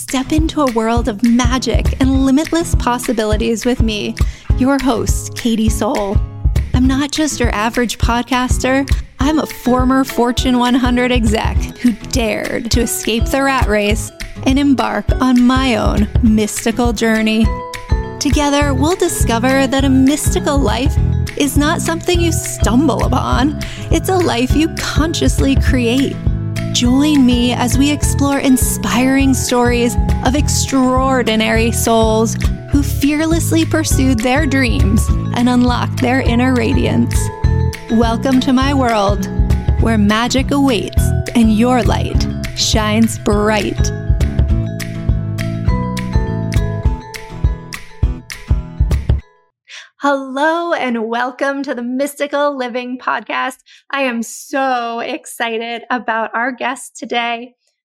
Step into a world of magic and limitless possibilities with me, your host, Katie Sol. I'm not just your average podcaster, I'm a former Fortune 100 exec who dared to escape the rat race and embark on my own mystical journey. Together, we'll discover that a mystical life is not something you stumble upon, it's a life you consciously create. Join me as we explore inspiring stories of extraordinary souls who fearlessly pursued their dreams and unlocked their inner radiance. Welcome to my world where magic awaits and your light shines bright. Hello and welcome to the Mystical Living Podcast. I am so excited about our guest today.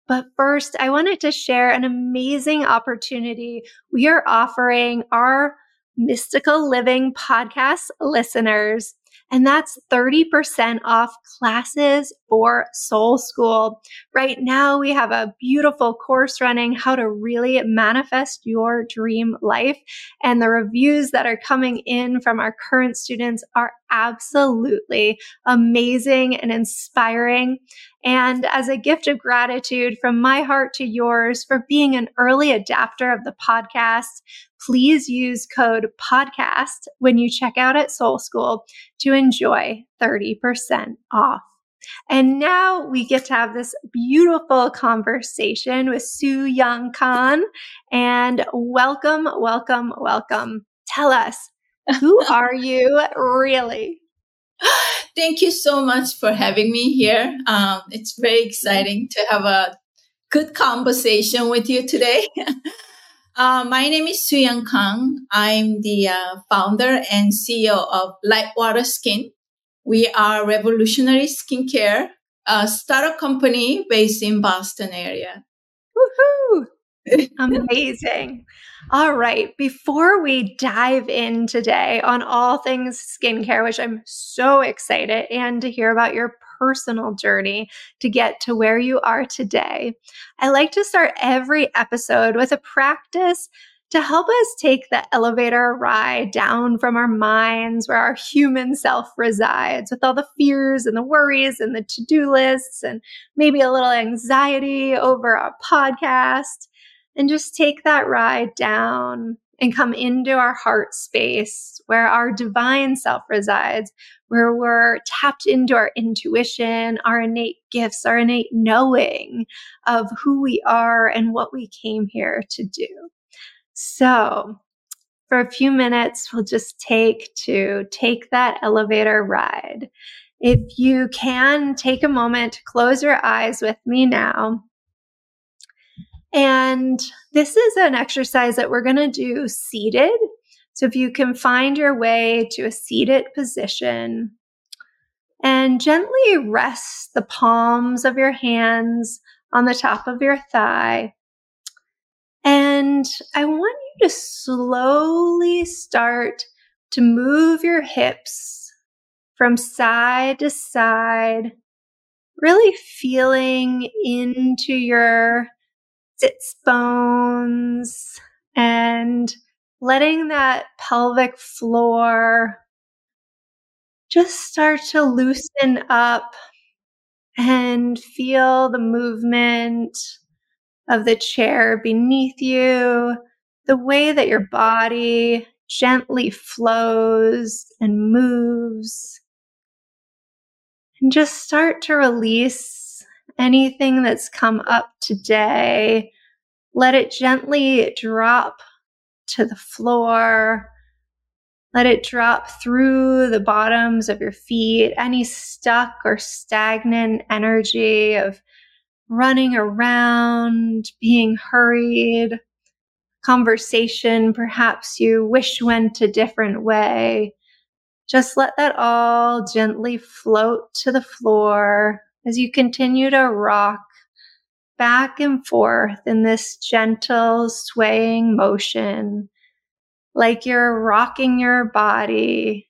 But first, I wanted to share an amazing opportunity we are offering our Mystical Living Podcast listeners and that's 30% off classes for Soul School. Right now, we have a beautiful course running, How to Really Manifest Your Dream Life. And the reviews that are coming in from our current students are absolutely amazing and inspiring. And as a gift of gratitude from my heart to yours for being an early adapter of the podcast, please use code podcast when you check out at Soul School to enjoy 30% off. And now we get to have this beautiful conversation with Soo-Young Kang. And welcome, welcome, welcome. Tell us, who are you really? Thank you so much for having me here. Um, it's very exciting to have a good conversation with you today. Uh, my name is Soo-Young Kang. I'm the uh, founder and CEO of LightWater Skin. We are revolutionary skincare, a startup company based in Boston area. Woohoo! Amazing. All right. Before we dive in today on all things skincare, which I'm so excited and to hear about your personal journey to get to where you are today. I like to start every episode with a practice to help us take the elevator ride down from our minds where our human self resides with all the fears and the worries and the to do lists and maybe a little anxiety over our podcast and just take that ride down and come into our heart space where our divine self resides, where we're tapped into our intuition, our innate gifts, our innate knowing of who we are and what we came here to do. So, for a few minutes, we'll just take to take that elevator ride. If you can take a moment to close your eyes with me now. And this is an exercise that we're going to do seated. So if you can find your way to a seated position and gently rest the palms of your hands on the top of your thigh. And I want you to slowly start to move your hips from side to side, really feeling into your sits bones and letting that pelvic floor just start to loosen up and feel the movement of the chair beneath you, the way that your body gently flows and moves. And just start to release anything that's come up today. Let it gently drop to the floor. Let it drop through the bottoms of your feet, any stuck or stagnant energy of running around, being hurried, conversation perhaps you wish went a different way. Just let that all gently float to the floor as you continue to rock back and forth in this gentle swaying motion, like you're rocking your body,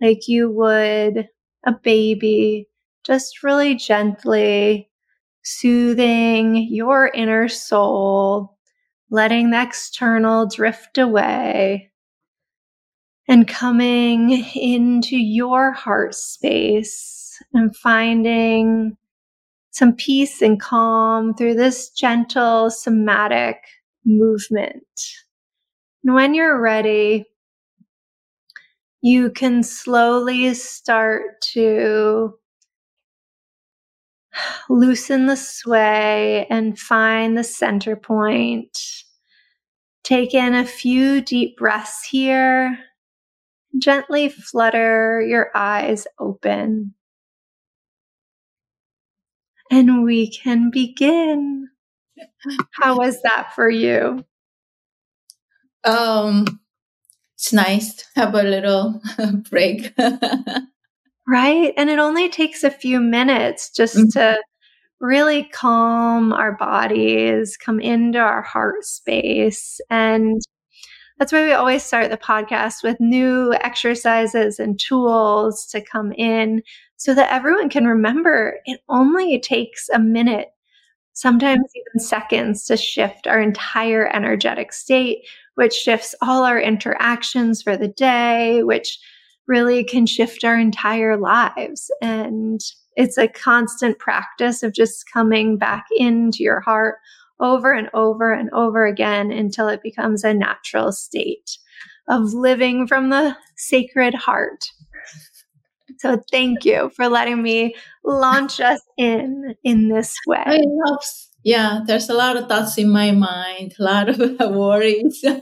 like you would a baby, just really gently soothing your inner soul, letting the external drift away, and coming into your heart space and finding some peace and calm through this gentle somatic movement. And when you're ready, you can slowly start to loosen the sway and find the center point. Take in a few deep breaths here. Gently flutter your eyes open. And we can begin. How was that for you? Um, it's nice to have a little break. right? And it only takes a few minutes just mm-hmm. to really calm our bodies, come into our heart space. And that's why we always start the podcast with new exercises and tools to come in so that everyone can remember it only takes a minute, sometimes even seconds, to shift our entire energetic state, which shifts all our interactions for the day, which really can shift our entire lives. And it's a constant practice of just coming back into your heart over and over and over again until it becomes a natural state of living from the sacred heart. So thank you for letting me launch us in in this way. It helps. Yeah, there's a lot of thoughts in my mind, a lot of worries, a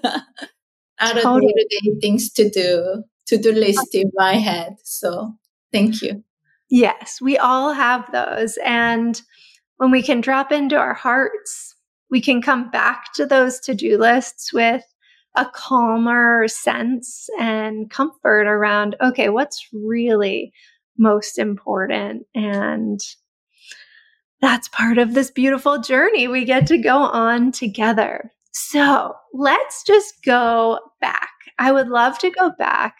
lot of day-to-day things to do to-do list in my head. So thank you. Yes, we all have those. And when we can drop into our hearts, we can come back to those to-do lists with a calmer sense and comfort around, okay, what's really most important? And that's part of this beautiful journey we get to go on together. So let's just go back. I would love to go back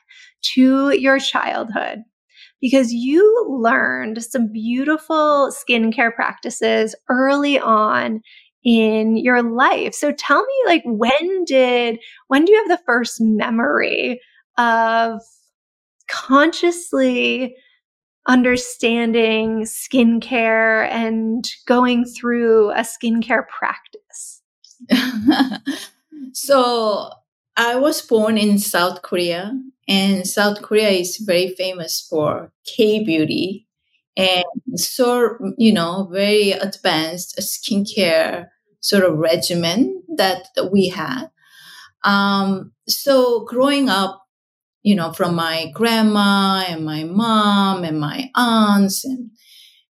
to your childhood because you learned some beautiful skincare practices early on in your life. So tell me like when did when do you have the first memory of consciously understanding skincare and going through a skincare practice? so I was born in South Korea, and South Korea is very famous for K beauty and so you know very advanced skincare sort of regimen that we had. Um, so growing up, you know, from my grandma and my mom and my aunts and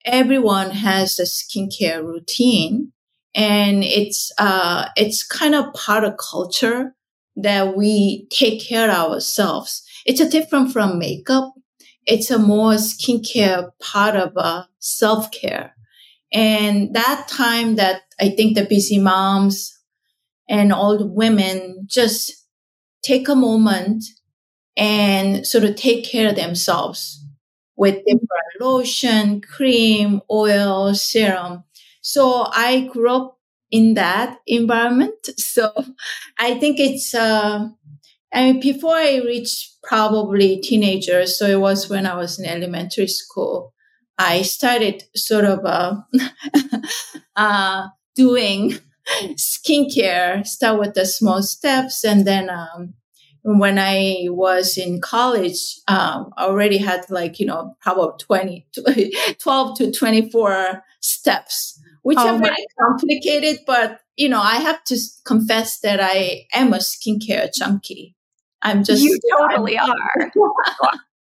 everyone has a skincare routine and it's uh, it's kind of part of culture that we take care of ourselves. It's a different from makeup. It's a more skincare part of uh, self care. And that time that I think the busy moms and all the women just take a moment and sort of take care of themselves with different lotion, cream, oil, serum. So I grew up in that environment. So I think it's, uh, I mean, before I reached probably teenagers, so it was when I was in elementary school, I started sort of uh, uh, doing skincare, start with the small steps. And then um, when I was in college, um, I already had like, you know, probably 20, 12 to 24 steps which oh are very complicated, but you know, I have to confess that I am a skincare junkie. I'm just You totally I'm, are.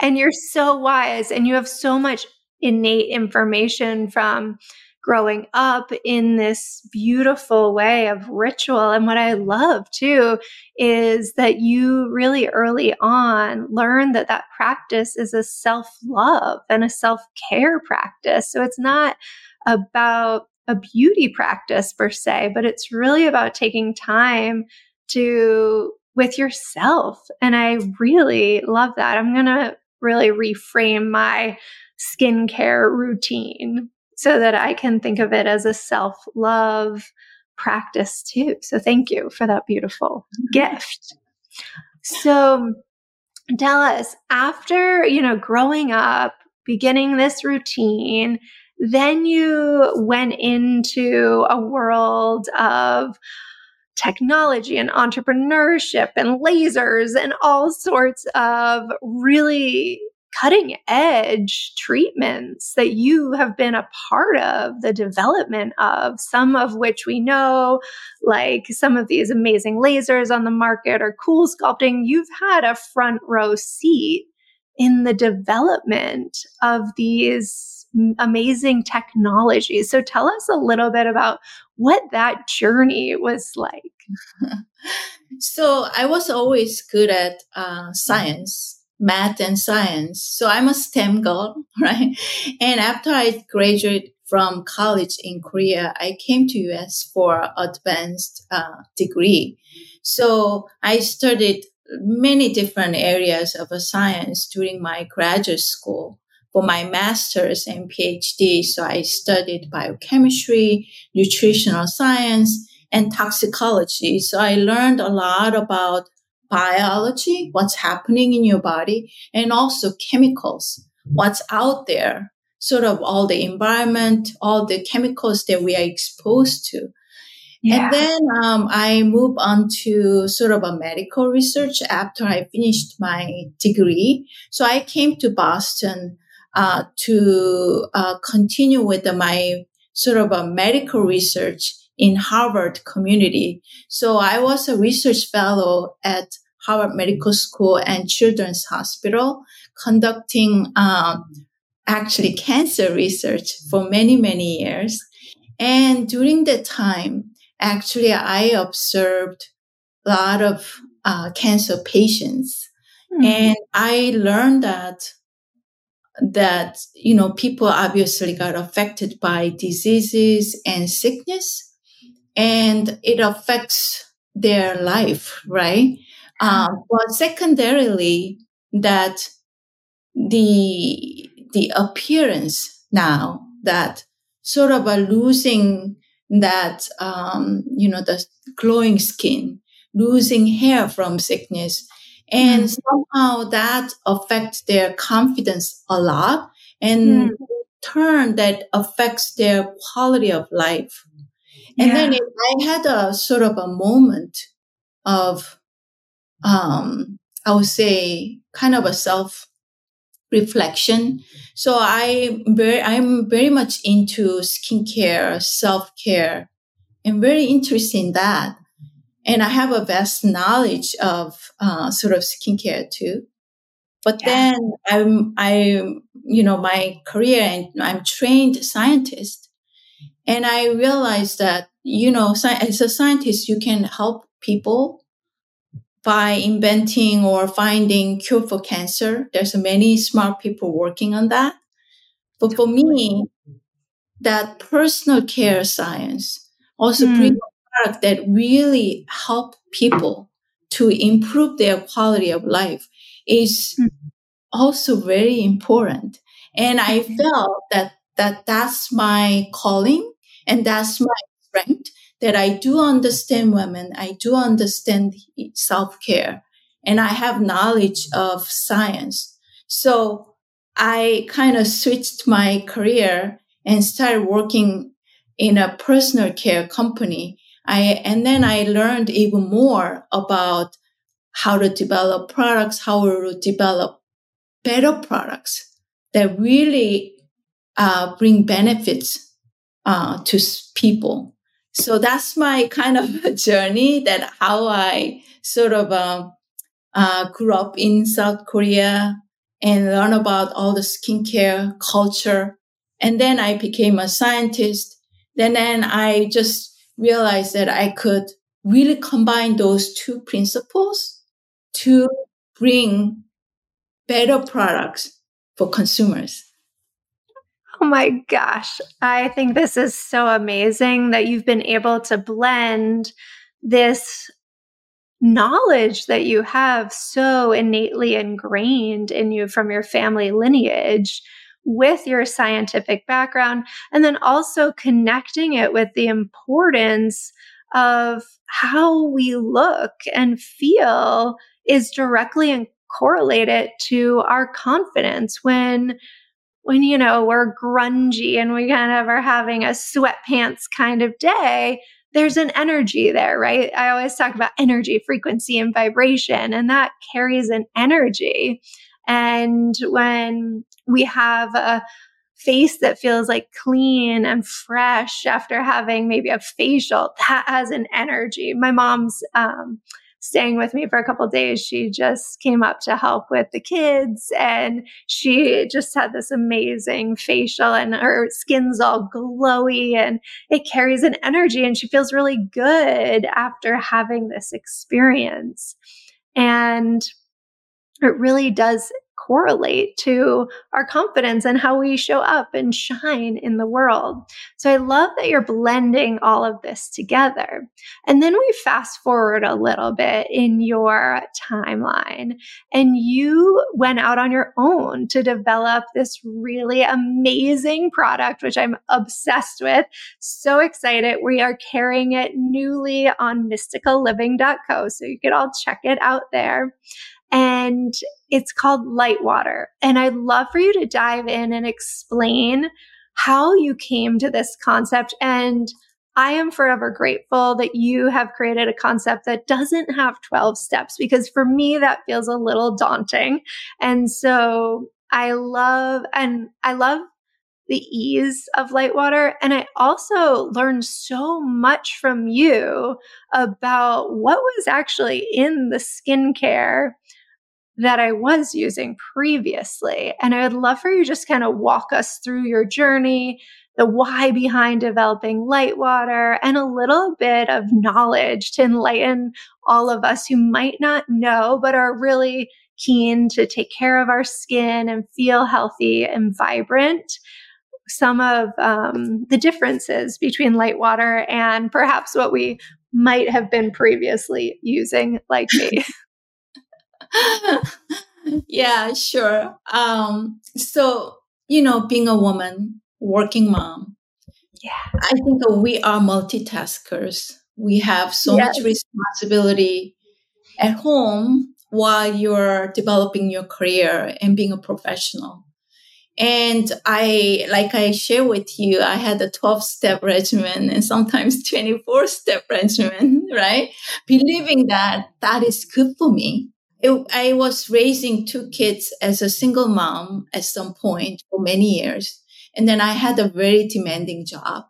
and you're so wise and you have so much innate information from growing up in this beautiful way of ritual. And what I love too is that you really early on learned that that practice is a self love and a self care practice. So it's not about a beauty practice per se, but it's really about taking time to with yourself. And I really love that. I'm going to really reframe my skincare routine so that I can think of it as a self love practice too. So thank you for that beautiful mm-hmm. gift. So tell us after, you know, growing up, beginning this routine, then you went into a world of technology and entrepreneurship and lasers and all sorts of really cutting edge treatments that you have been a part of the development of, some of which we know, like some of these amazing lasers on the market or CoolSculpting. You've had a front row seat in the development of these amazing technology. So tell us a little bit about what that journey was like. so I was always good at uh, science, math and science. So I'm a STEM girl, right? And after I graduated from college in Korea, I came to US for advanced uh, degree. So I studied many different areas of science during my graduate school for my master's and PhD. So I studied biochemistry, nutritional science, and toxicology. So I learned a lot about biology, what's happening in your body, and also chemicals, what's out there, sort of all the environment, all the chemicals that we are exposed to. Yeah. And then um, I moved on to sort of a medical research after I finished my degree. So I came to Boston uh, to uh, continue with my sort of a medical research in Harvard community. So I was a research fellow at Harvard Medical School and Children's Hospital, conducting um, actually cancer research for many many years. And during that time, actually, I observed a lot of uh, cancer patients, mm-hmm. and I learned that that, you know, people obviously got affected by diseases and sickness and it affects their life, right? Um, but secondarily, that the, the appearance now that sort of a losing that, um, you know, the glowing skin, losing hair from sickness, and mm. somehow that affects their confidence a lot and mm. turn that affects their quality of life. And yeah. then it, I had a sort of a moment of, um, I would say kind of a self reflection. So I very, I'm very much into skincare, self care and very interested in that. And I have a vast knowledge of uh, sort of skincare too. But yeah. then I'm, I, you know, my career and I'm trained scientist. And I realized that, you know, as a scientist, you can help people by inventing or finding cure for cancer. There's many smart people working on that. But for me, that personal care science also mm. brings product that really help people to improve their quality of life is mm-hmm. also very important. And I mm-hmm. felt that, that that's my calling and that's my strength that I do understand women. I do understand self care and I have knowledge of science. So I kind of switched my career and started working in a personal care company I, and then I learned even more about how to develop products, how to develop better products that really uh, bring benefits uh, to people. So that's my kind of journey that how I sort of um, uh, grew up in South Korea and learn about all the skincare culture. And then I became a scientist. Then, then I just realized that I could really combine those two principles to bring better products for consumers. Oh my gosh. I think this is so amazing that you've been able to blend this knowledge that you have so innately ingrained in you from your family lineage with your scientific background and then also connecting it with the importance of how we look and feel is directly and correlated to our confidence when when you know we're grungy and we kind of are having a sweatpants kind of day there's an energy there right? I always talk about energy frequency and vibration and that carries an energy and when we have a face that feels like clean and fresh after having maybe a facial that has an energy. My mom's um, staying with me for a couple days she just came up to help with the kids and she just had this amazing facial and her skin's all glowy and it carries an energy and she feels really good after having this experience. And it really does correlate to our confidence and how we show up and shine in the world. So I love that you're blending all of this together. And then we fast forward a little bit in your timeline, and you went out on your own to develop this really amazing product, which I'm obsessed with. So excited. We are carrying it newly on mysticalliving.co. So you could all check it out there and it's called LightWater. And I'd love for you to dive in and explain how you came to this concept. And I am forever grateful that you have created a concept that doesn't have 12 steps because for me, that feels a little daunting. And so I love, and I love the ease of LightWater. And I also learned so much from you about what was actually in the skincare that I was using previously. And I would love for you just kind of walk us through your journey, the why behind developing LightWater, and a little bit of knowledge to enlighten all of us who might not know, but are really keen to take care of our skin and feel healthy and vibrant. Some of um, the differences between LightWater and perhaps what we might have been previously using, like me. yeah, sure. Um, so, you know, being a woman, working mom, yeah, I think we are multitaskers. We have so yes. much responsibility at home while you're developing your career and being a professional. And I, like I share with you, I had a 12 step regimen and sometimes 24 step regimen, right? Believing that that is good for me it, I was raising two kids as a single mom at some point for many years. And then I had a very demanding job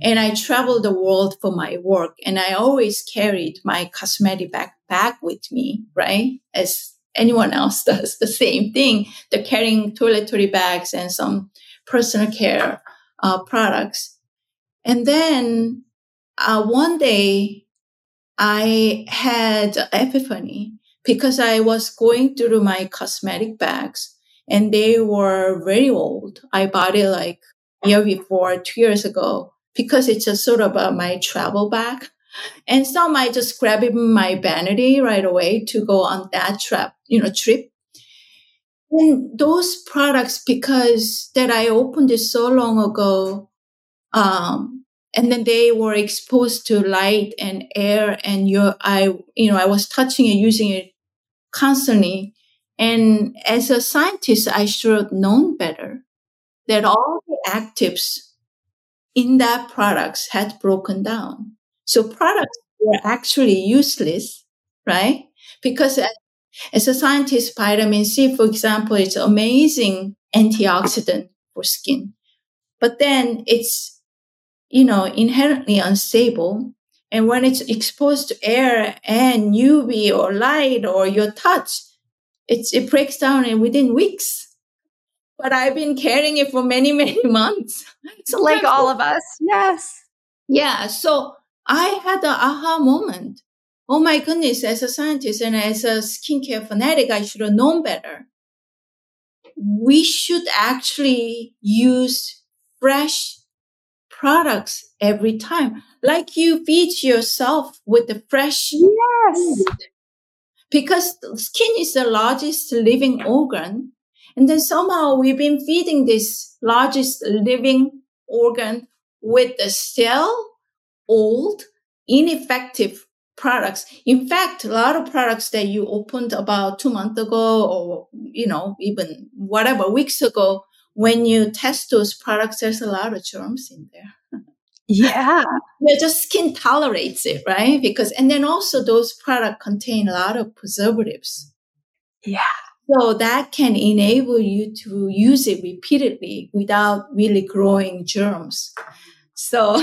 and I traveled the world for my work and I always carried my cosmetic backpack with me, right? As anyone else does the same thing. They're carrying toiletry bags and some personal care uh, products. And then uh, one day I had epiphany because I was going through my cosmetic bags and they were very old. I bought it like year before, two years ago, because it's just sort of a, my travel bag. And some I just grabbed my vanity right away to go on that trip, you know, trip. And those products, because that I opened it so long ago, um, and then they were exposed to light and air and your, I, you know, I was touching it, using it constantly. And as a scientist, I should have known better that all the actives in that products had broken down. So products were actually useless, right? Because as a scientist, vitamin C, for example, it's amazing antioxidant for skin. But then it's, you know, inherently unstable and when it's exposed to air and UV or light or your touch, it's, it breaks down in within weeks. But I've been carrying it for many, many months. So like all of us. Yes. Yeah. So I had the aha moment. Oh my goodness, as a scientist and as a skincare fanatic, I should have known better. We should actually use fresh products every time. Like you feed yourself with the fresh yes. food. Because skin is the largest living organ And then somehow we've been feeding this largest living organ with the stale, old, ineffective products. In fact, a lot of products that you opened about two months ago or, you know, even whatever weeks ago, when you test those products, there's a lot of germs in there. Yeah. yeah, just skin tolerates it, right? Because, and then also those products contain a lot of preservatives. Yeah. So that can enable you to use it repeatedly without really growing germs. So,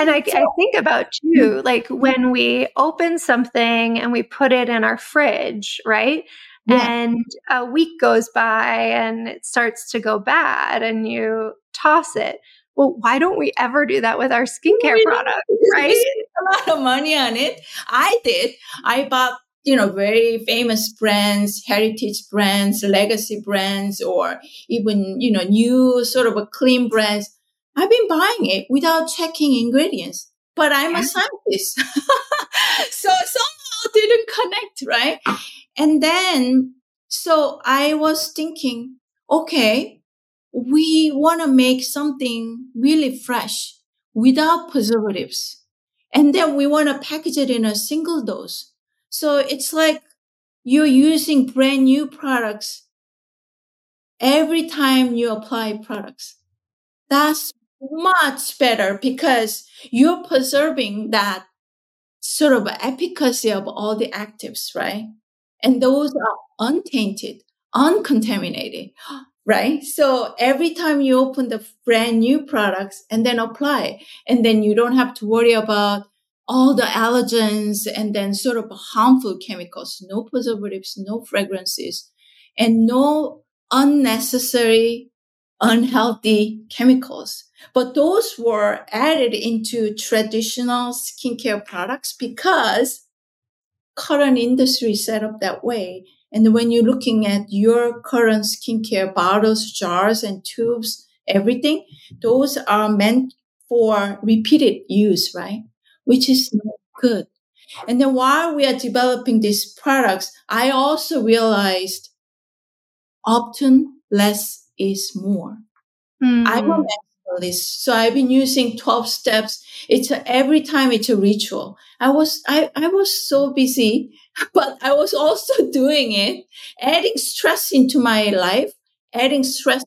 and I, so, I, think about hmm. too, like when we open something and we put it in our fridge, right? Yeah. And a week goes by and it starts to go bad and you toss it. Well, why don't we ever do that with our skincare products, right? a lot of money on it. I did. I bought you know, very famous brands, heritage brands, legacy brands, or even, you know, new sort of a clean brands. I've been buying it without checking ingredients, but I'm a scientist. so somehow didn't connect, right? And then, so I was thinking, okay, we want to make something really fresh without preservatives. And then we want to package it in a single dose. So it's like you're using brand new products every time you apply products. That's much better because you're preserving that sort of efficacy of all the actives, right? And those are untainted, uncontaminated, right? So every time you open the brand new products and then apply, and then you don't have to worry about all the allergens and then sort of harmful chemicals, no preservatives, no fragrances, and no unnecessary, unhealthy chemicals. But those were added into traditional skincare products because current industry set up that way. And when you're looking at your current skincare bottles, jars, and tubes, everything, those are meant for repeated use, right? Which is not good. And then while we are developing these products, I also realized often less is more. Mm. I'm list. So I've been using 12 steps. It's a, every time it's a ritual. I was, I, I was so busy, but I was also doing it, adding stress into my life, adding stress to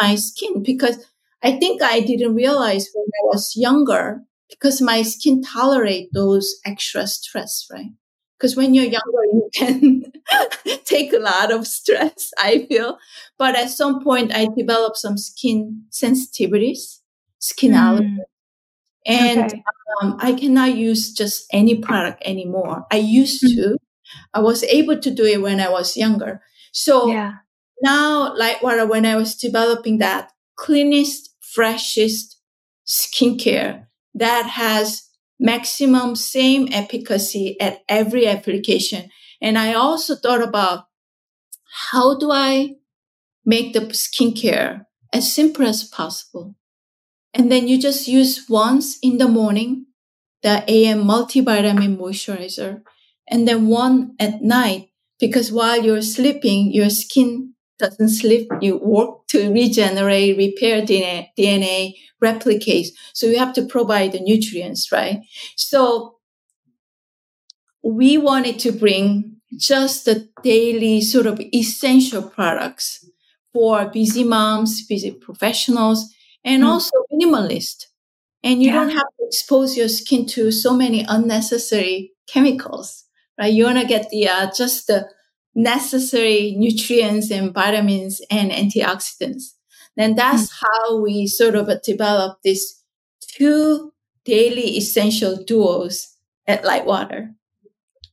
my skin because I think I didn't realize when I was younger because my skin tolerate those extra stress, right? Because when you're younger, you can take a lot of stress, I feel. But at some point, I developed some skin sensitivities, skin mm. allergies. And okay. um, I cannot use just any product anymore. I used mm. to. I was able to do it when I was younger. So yeah. now, like when I was developing that cleanest, freshest skincare that has maximum same efficacy at every application. And I also thought about how do I make the skincare as simple as possible? And then you just use once in the morning, the AM multivitamin moisturizer, and then one at night, because while you're sleeping, your skin doesn't sleep. You work to regenerate, repair DNA, DNA replicates. So you have to provide the nutrients, right? So we wanted to bring just the daily sort of essential products for busy moms, busy professionals, and mm. also minimalist. And you yeah. don't have to expose your skin to so many unnecessary chemicals, right? You want to get the uh, just the necessary nutrients and vitamins and antioxidants. Then that's mm. how we sort of develop these two daily essential duos at LightWater.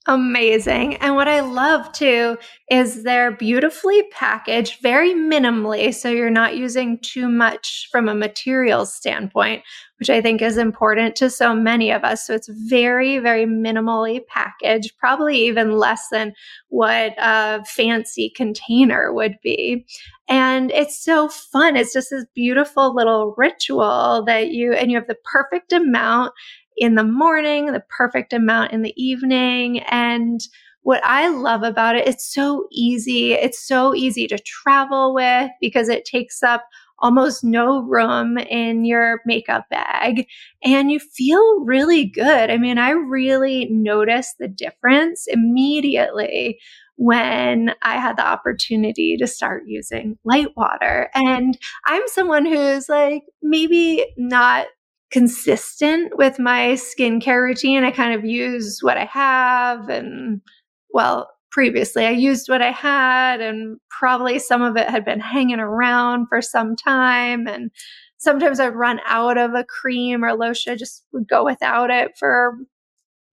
Amazing. And what I love too is they're beautifully packaged, very minimally. So you're not using too much from a materials standpoint, which I think is important to so many of us. So it's very, very minimally packaged, probably even less than what a fancy container would be. And it's so fun. It's just this beautiful little ritual that you, and you have the perfect amount in the morning, the perfect amount in the evening. And what I love about it, it's so easy. It's so easy to travel with because it takes up almost no room in your makeup bag and you feel really good. I mean, I really noticed the difference immediately when I had the opportunity to start using LightWater. And I'm someone who's like maybe not consistent with my skincare routine. I kind of use what I have and well, previously. I used what I had, and probably some of it had been hanging around for some time. And sometimes I'd run out of a cream or lotion, I just would go without it for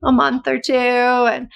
a month or two. And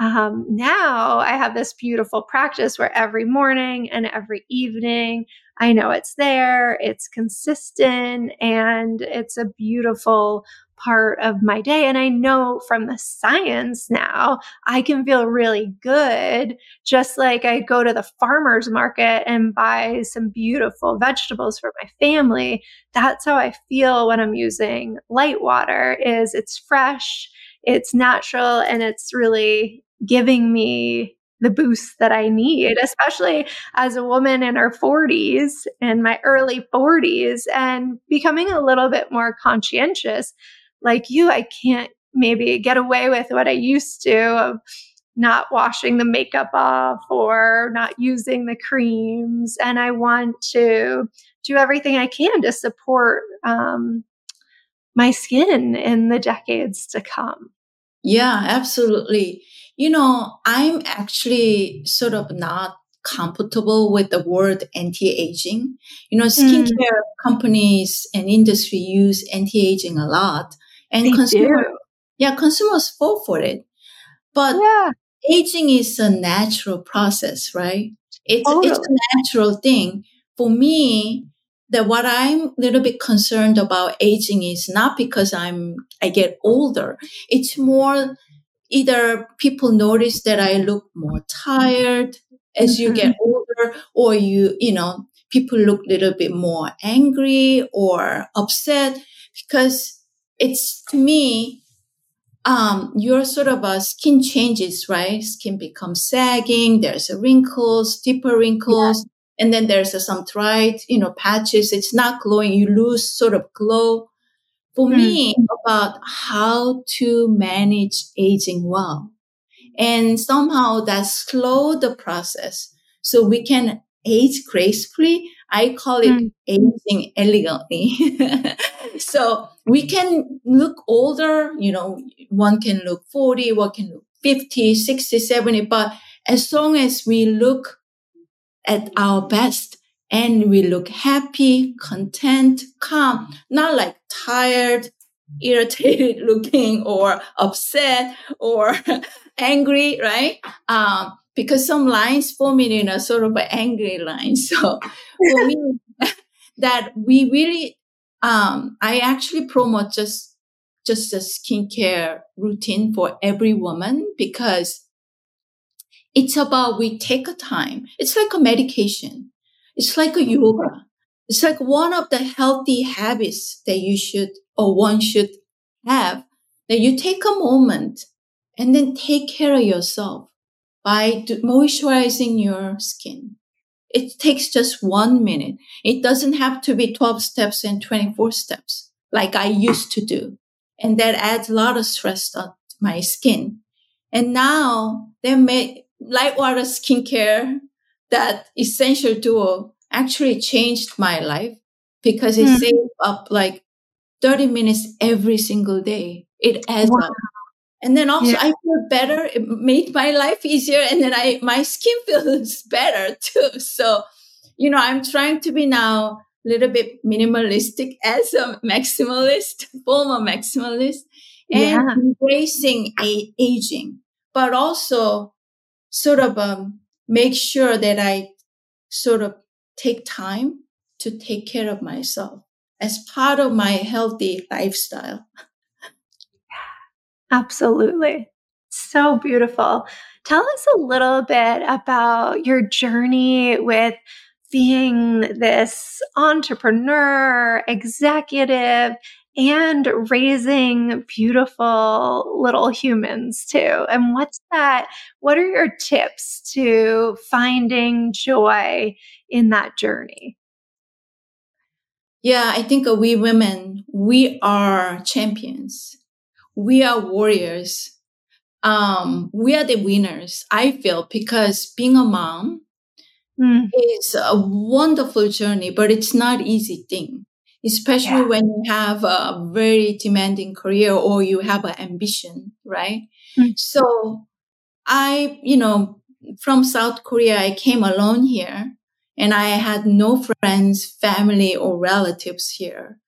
um, now I have this beautiful practice where every morning and every evening I know it's there, it's consistent, and it's a beautiful part of my day. And I know from the science now, I can feel really good, just like I go to the farmer's market and buy some beautiful vegetables for my family. That's how I feel when I'm using LightWater is it's fresh, it's natural, and it's really giving me the boost that I need, especially as a woman in her 40s, in my early 40s, and becoming a little bit more conscientious like you, I can't maybe get away with what I used to of not washing the makeup off or not using the creams. And I want to do everything I can to support um, my skin in the decades to come. Yeah, absolutely. You know, I'm actually sort of not comfortable with the word anti-aging. You know, mm. skincare mm. companies and industry use anti-aging a lot and they consumer, do. yeah, consumers fall for it. But yeah. aging is a natural process, right? It's totally. it's a natural thing. For me, that what I'm a little bit concerned about aging is not because I'm I get older. It's more either people notice that I look more tired as mm-hmm. you get mm-hmm. older, or you you know people look a little bit more angry or upset because it's to me, um, your sort of a skin changes, right? Skin becomes sagging. There's a wrinkles, deeper wrinkles. Yeah. And then there's a, some dried, you know, patches. It's not glowing. You lose sort of glow. For mm. me, about how to manage aging well. And somehow that slow the process so we can age gracefully. I call it mm. aging elegantly. so we can look older, you know, one can look 40, one can look 50, 60, 70, but as long as we look at our best and we look happy, content, calm, not like tired, irritated looking or upset or angry, right? Um, because some lines form in a sort of an angry line. So for me, that we really, um, I actually promote just, just a skincare routine for every woman because it's about we take a time. It's like a medication. It's like a yoga. It's like one of the healthy habits that you should or one should have that you take a moment and then take care of yourself by moisturizing your skin. It takes just one minute. It doesn't have to be 12 steps and 24 steps like I used to do. And that adds a lot of stress on my skin. And now they make LightWater skincare, that essential duo actually changed my life because it mm. saved up like 30 minutes every single day. It adds wow. up. And then also yeah. I feel better. It made my life easier. And then I, my skin feels better too. So, you know, I'm trying to be now a little bit minimalistic as a maximalist, former maximalist and yeah. embracing a- aging, but also sort of, um, make sure that I sort of take time to take care of myself as part of my healthy lifestyle. Absolutely. So beautiful. Tell us a little bit about your journey with being this entrepreneur, executive, and raising beautiful little humans too. And what's that? What are your tips to finding joy in that journey? Yeah, I think we women, we are champions. We are warriors. Um, we are the winners, I feel, because being a mom mm. is a wonderful journey, but it's not easy thing especially yeah. when you have a very demanding career or you have an ambition, right? Mm-hmm. So I, you know, from South Korea, I came alone here and I had no friends, family or relatives here.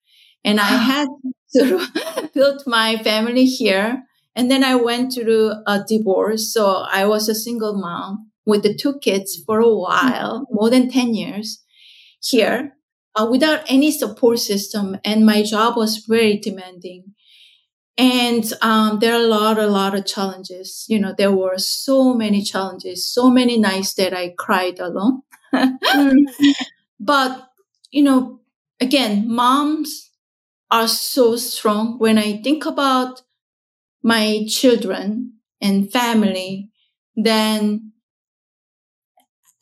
And I had sort of built my family here. And then I went through a divorce. So I was a single mom with the two kids for a while, more than 10 years here uh, without any support system. And my job was very demanding. And um, there are a lot, a lot of challenges. You know, there were so many challenges, so many nights that I cried alone. mm-hmm. But, you know, again, moms are so strong. When I think about my children and family, then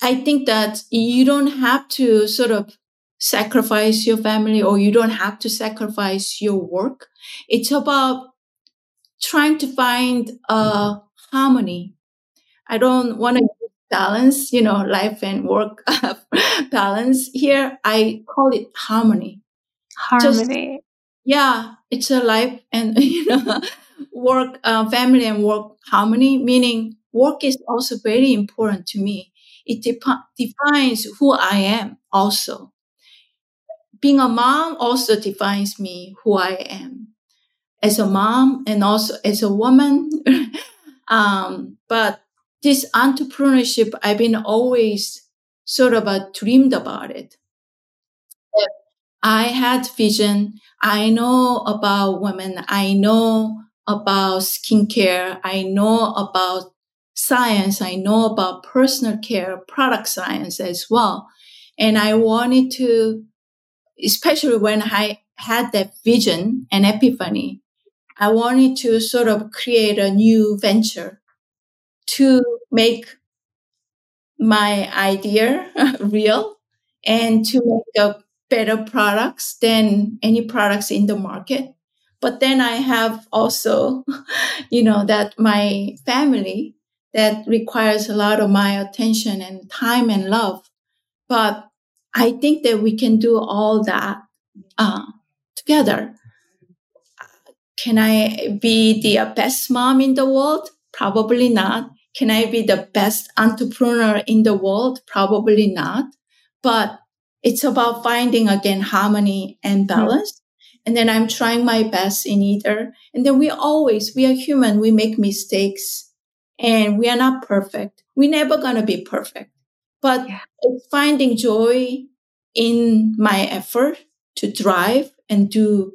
I think that you don't have to sort of sacrifice your family or you don't have to sacrifice your work. It's about trying to find a harmony. I don't want to balance, you know, life and work balance here. I call it harmony. Harmony. Just, yeah, it's a life and, you know, work, uh, family and work harmony, meaning work is also very important to me. It de- defines who I am also being a mom also defines me who I am as a mom and also as a woman. um, but this entrepreneurship, I've been always sort of a dreamed about it. I had vision. I know about women. I know about skincare. I know about science. I know about personal care, product science as well. And I wanted to especially when I had that vision and epiphany, I wanted to sort of create a new venture to make my idea real and to make a better products than any products in the market. But then I have also, you know, that my family that requires a lot of my attention and time and love. But I think that we can do all that uh, together. Can I be the best mom in the world? Probably not. Can I be the best entrepreneur in the world? Probably not. But it's about finding again harmony and mm-hmm. balance. Mm-hmm. And then I'm trying my best in either. And then we always, we are human. We make mistakes and we are not perfect. We're never going to be perfect but yeah. it's finding joy in my effort to drive and do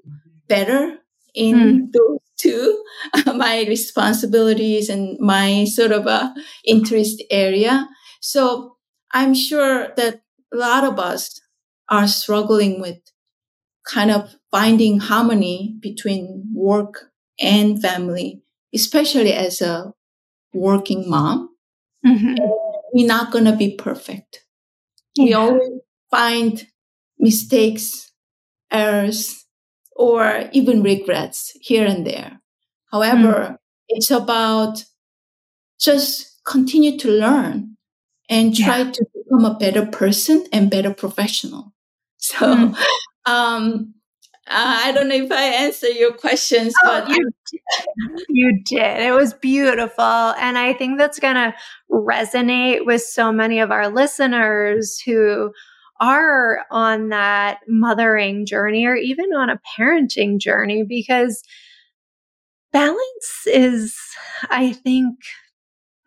better in mm. those two uh, my responsibilities and my sort of a interest area so i'm sure that a lot of us are struggling with kind of finding harmony between work and family especially as a working mom mm-hmm we're not going to be perfect. Yeah. We always find mistakes, errors, or even regrets here and there. However, mm. it's about just continue to learn and try yeah. to become a better person and better professional. So, mm. um, uh, I don't know if I answer your questions, oh, but you did. you did. It was beautiful. And I think that's going to resonate with so many of our listeners who are on that mothering journey or even on a parenting journey because balance is, I think,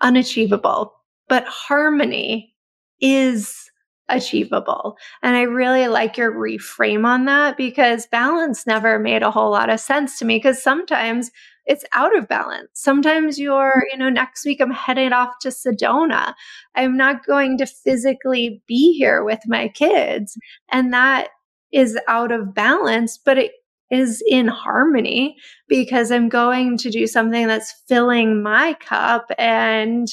unachievable, but harmony is achievable. And I really like your reframe on that because balance never made a whole lot of sense to me because sometimes it's out of balance. Sometimes you're, mm-hmm. you know, next week I'm headed off to Sedona. I'm not going to physically be here with my kids. And that is out of balance, but it is in harmony because I'm going to do something that's filling my cup and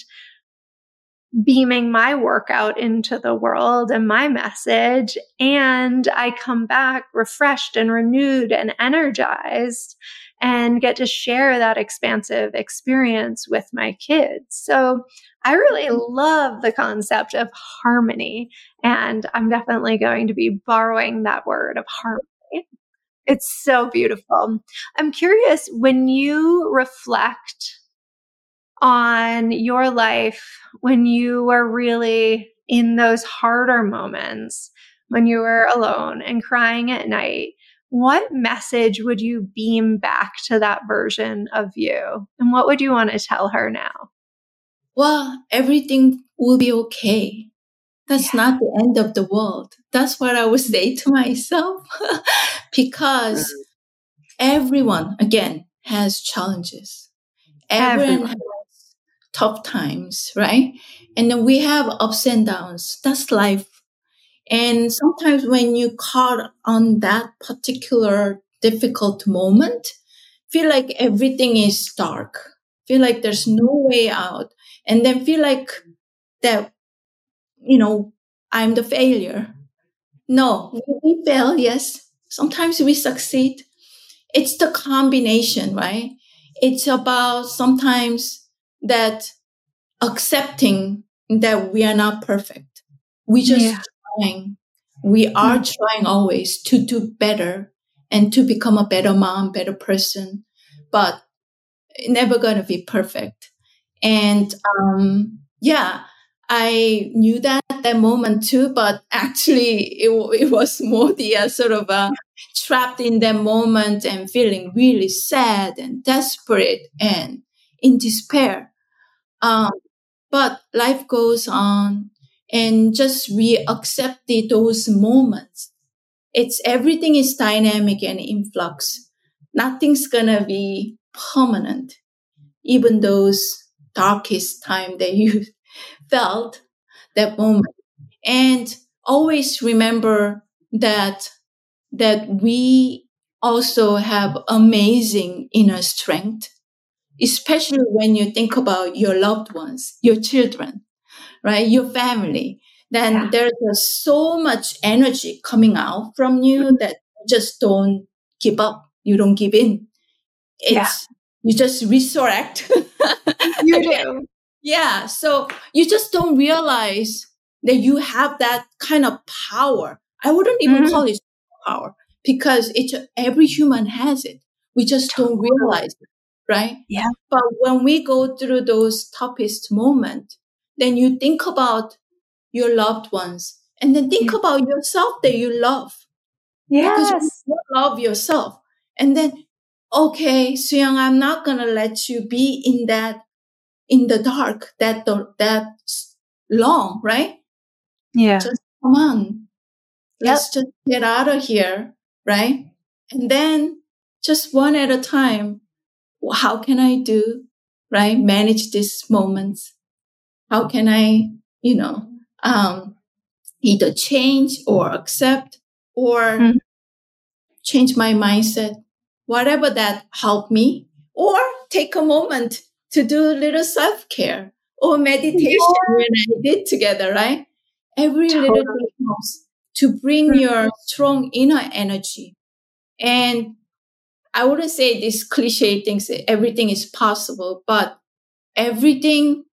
beaming my workout into the world and my message. And I come back refreshed and renewed and energized and get to share that expansive experience with my kids. So I really love the concept of harmony. And I'm definitely going to be borrowing that word of harmony. It's so beautiful. I'm curious when you reflect on your life when you were really in those harder moments, when you were alone and crying at night, what message would you beam back to that version of you? And what would you want to tell her now? Well, everything will be okay. That's yeah. not the end of the world. That's what I would say to myself because mm. everyone, again, has challenges. Everyone, everyone. Tough times, right? And then we have ups and downs. That's life. And sometimes when you caught on that particular difficult moment, feel like everything is dark, feel like there's no way out, and then feel like that, you know, I'm the failure. No, we fail, yes. Sometimes we succeed. It's the combination, right? It's about sometimes that accepting that we are not perfect. We just yeah. trying. We are mm. trying always to do better and to become a better mom, better person, but never going to be perfect. And um, yeah, I knew that at that moment too, but actually it, it was more the uh, sort of uh, trapped in that moment and feeling really sad and desperate and in despair. Um, but life goes on and just we accept those moments. It's everything is dynamic and in flux. Nothing's gonna be permanent. Even those darkest time that you felt that moment. And always remember that that we also have amazing inner strength especially when you think about your loved ones, your children, right? Your family, then yeah. there's so much energy coming out from you that just don't give up. You don't give in. It's, yeah. you just resurrect. you do. Yeah. So you just don't realize that you have that kind of power. I wouldn't even mm-hmm. call it power because it's every human has it. We just don't realize it right? Yeah. But when we go through those toughest moments, then you think about your loved ones and then think yeah. about yourself that you love. Yes. You love yourself. And then, okay, Soo-Young, I'm not going to let you be in that, in the dark that, that long, right? Yeah. Just come on. Let's just get out of here, right? And then just one at a time, how can I do, right? Manage these moments. How can I, you know, um, either change or accept or mm-hmm. change my mindset, whatever that helped me, or take a moment to do a little self care or meditation yeah. when I did together, right? Every totally. little thing helps to bring mm-hmm. your strong inner energy. And I wouldn't say these cliche things, everything is possible, but everything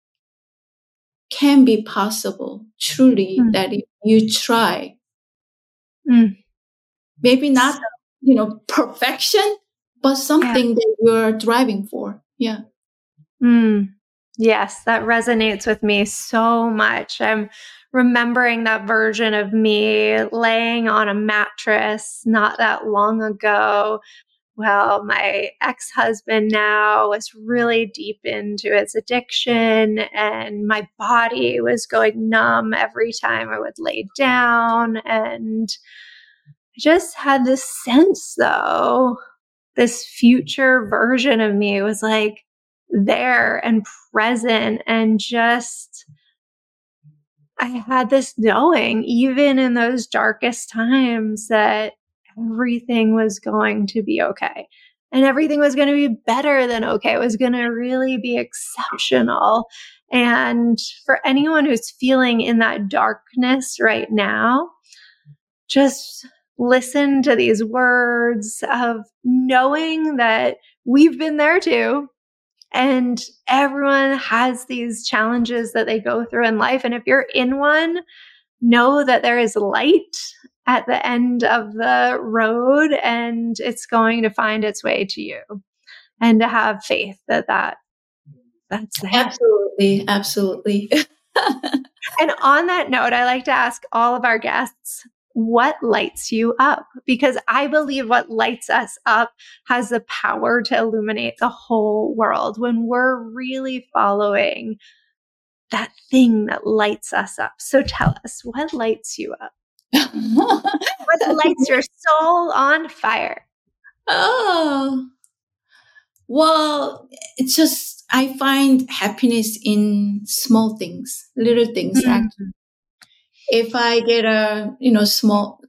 can be possible truly mm. that if you try. Mm. Maybe not, you know, perfection, but something yeah. that you're driving for. Yeah. Mm. Yes, that resonates with me so much. I'm remembering that version of me laying on a mattress not that long ago, well, my ex husband now was really deep into his addiction, and my body was going numb every time I would lay down. And I just had this sense, though, this future version of me was like there and present, and just I had this knowing, even in those darkest times, that everything was going to be okay and everything was going to be better than okay. It was going to really be exceptional. And for anyone who's feeling in that darkness right now, just listen to these words of knowing that we've been there too. And everyone has these challenges that they go through in life. And if you're in one, know that there is light at the end of the road and it's going to find its way to you. And to have faith that that that's there. absolutely absolutely. And on that note i like to ask all of our guests what lights you up? Because i believe what lights us up has the power to illuminate the whole world. When we're really following that thing that lights us up. So tell us what lights you up what lights your soul on fire? Oh, well, it's just I find happiness in small things, little things. Mm-hmm. Actually, if I get a you know small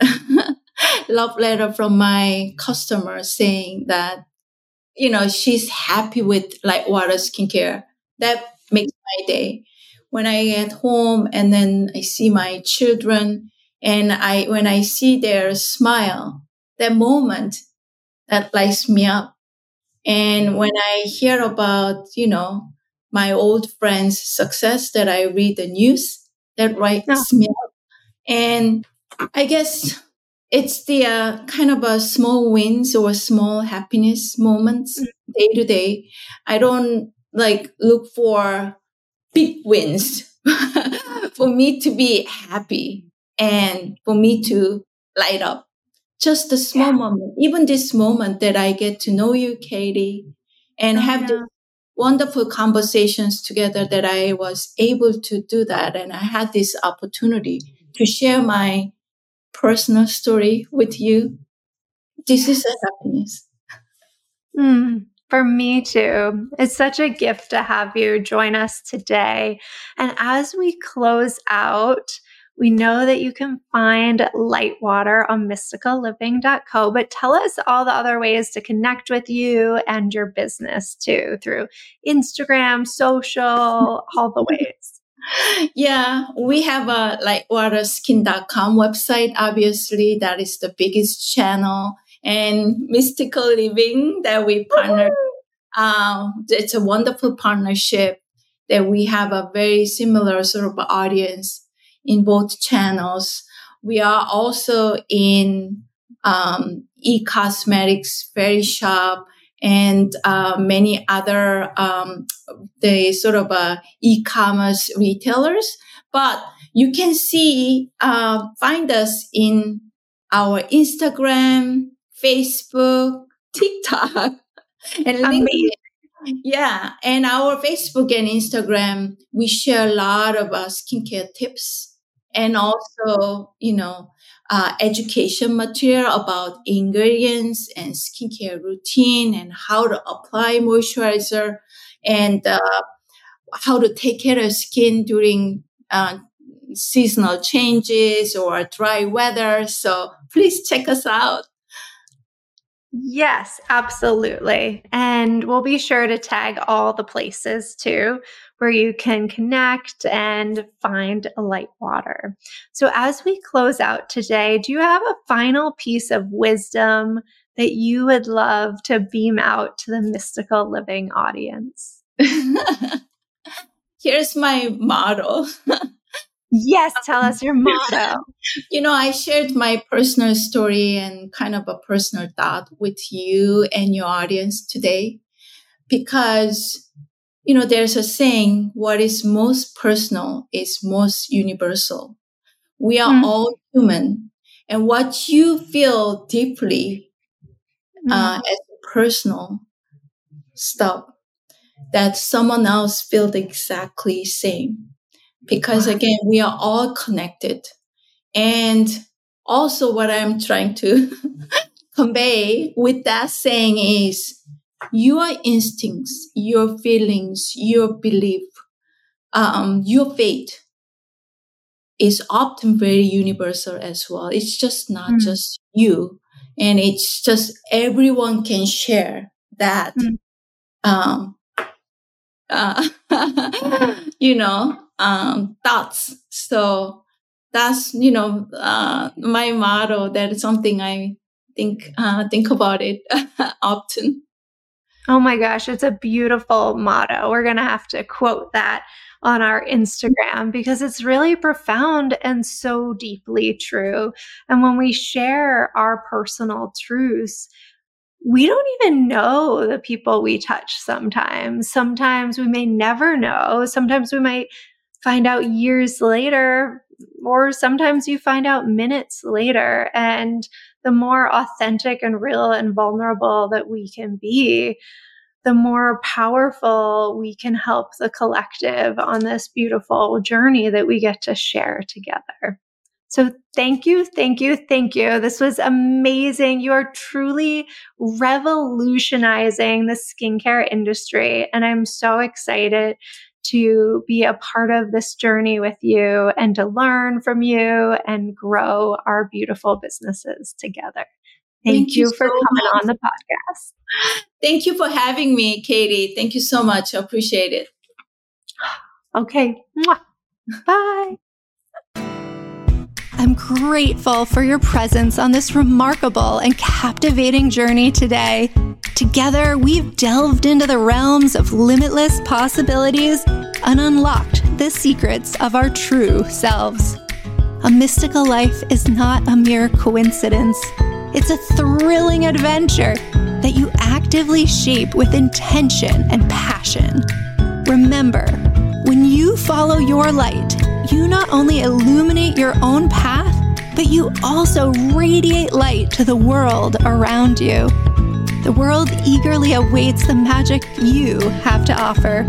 love letter from my customer saying that you know she's happy with LightWater skincare, that makes my day. When I get home and then I see my children and I, when I see their smile, that moment that lights me up. And when I hear about, you know, my old friends' success that I read the news, that lights no. me up. And I guess it's the uh, kind of a small wins or small happiness moments mm-hmm. day to day. I don't like look for big wins for me to be happy and for me to light up. Just a small yeah. moment, even this moment that I get to know you, Katie, and oh, have yeah. wonderful conversations together that I was able to do that. And I had this opportunity to share my personal story with you. This is a happiness. Mm, for me too. It's such a gift to have you join us today. And as we close out, we know that you can find LightWater on mysticalliving.co, but tell us all the other ways to connect with you and your business too through Instagram, social, all the ways. Yeah, we have a lightwaterskin.com website. Obviously, that is the biggest channel and mystical living that we partner. Um, it's a wonderful partnership that we have a very similar sort of audience in both channels. We are also in um, e-cosmetics, Verishop, and uh, many other um, the sort of uh, e-commerce retailers. But you can see, uh, find us in our Instagram, Facebook, TikTok, and LinkedIn. Yeah, and our Facebook and Instagram, we share a lot of uh, skincare tips and also, you know, uh, education material about ingredients and skincare routine and how to apply moisturizer and uh, how to take care of skin during uh, seasonal changes or dry weather. So please check us out. Yes, absolutely. And we'll be sure to tag all the places too where you can connect and find light water. So, as we close out today, do you have a final piece of wisdom that you would love to beam out to the mystical living audience? Here's my motto. yes, tell us your motto. you know, I shared my personal story and kind of a personal thought with you and your audience today because you know, there's a saying, what is most personal is most universal. We are mm. all human. And what you feel deeply mm. uh, as personal stuff, that someone else feels exactly same. Because wow. again, we are all connected. And also what I'm trying to convey with that saying is your instincts, your feelings, your belief, um, your faith is often very universal as well. It's just not mm. just you. and it's just everyone can share that mm. um, uh, you know um, thoughts so that's you know uh, my motto that is something i think uh, think about it often oh my gosh it's a beautiful motto we're gonna have to quote that on our Instagram because it's really profound and so deeply true. And when we share our personal truths, we don't even know the people we touch sometimes. Sometimes we may never know. Sometimes we might find out years later, or sometimes you find out minutes later. And the more authentic and real and vulnerable that we can be, the more powerful we can help the collective on this beautiful journey that we get to share together. So thank you, thank you, thank you. This was amazing. You are truly revolutionizing the skincare industry. And I'm so excited to be a part of this journey with you and to learn from you and grow our beautiful businesses together. Thank, Thank you, you, for so coming much. on the podcast. Thank you for having me, Katie. Thank you so much. I appreciate it. Okay. Bye. I'm grateful for your presence on this remarkable and captivating journey today. Together, we've delved into the realms of limitless possibilities and unlocked the secrets of our true selves. A mystical life is not a mere coincidence. It's a thrilling adventure that you actively shape with intention and passion. Remember, when you follow your light, you not only illuminate your own path, but you also radiate light to the world around you. The world eagerly awaits the magic you have to offer.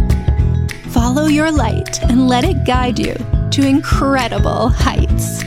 Follow your light and let it guide you to incredible heights.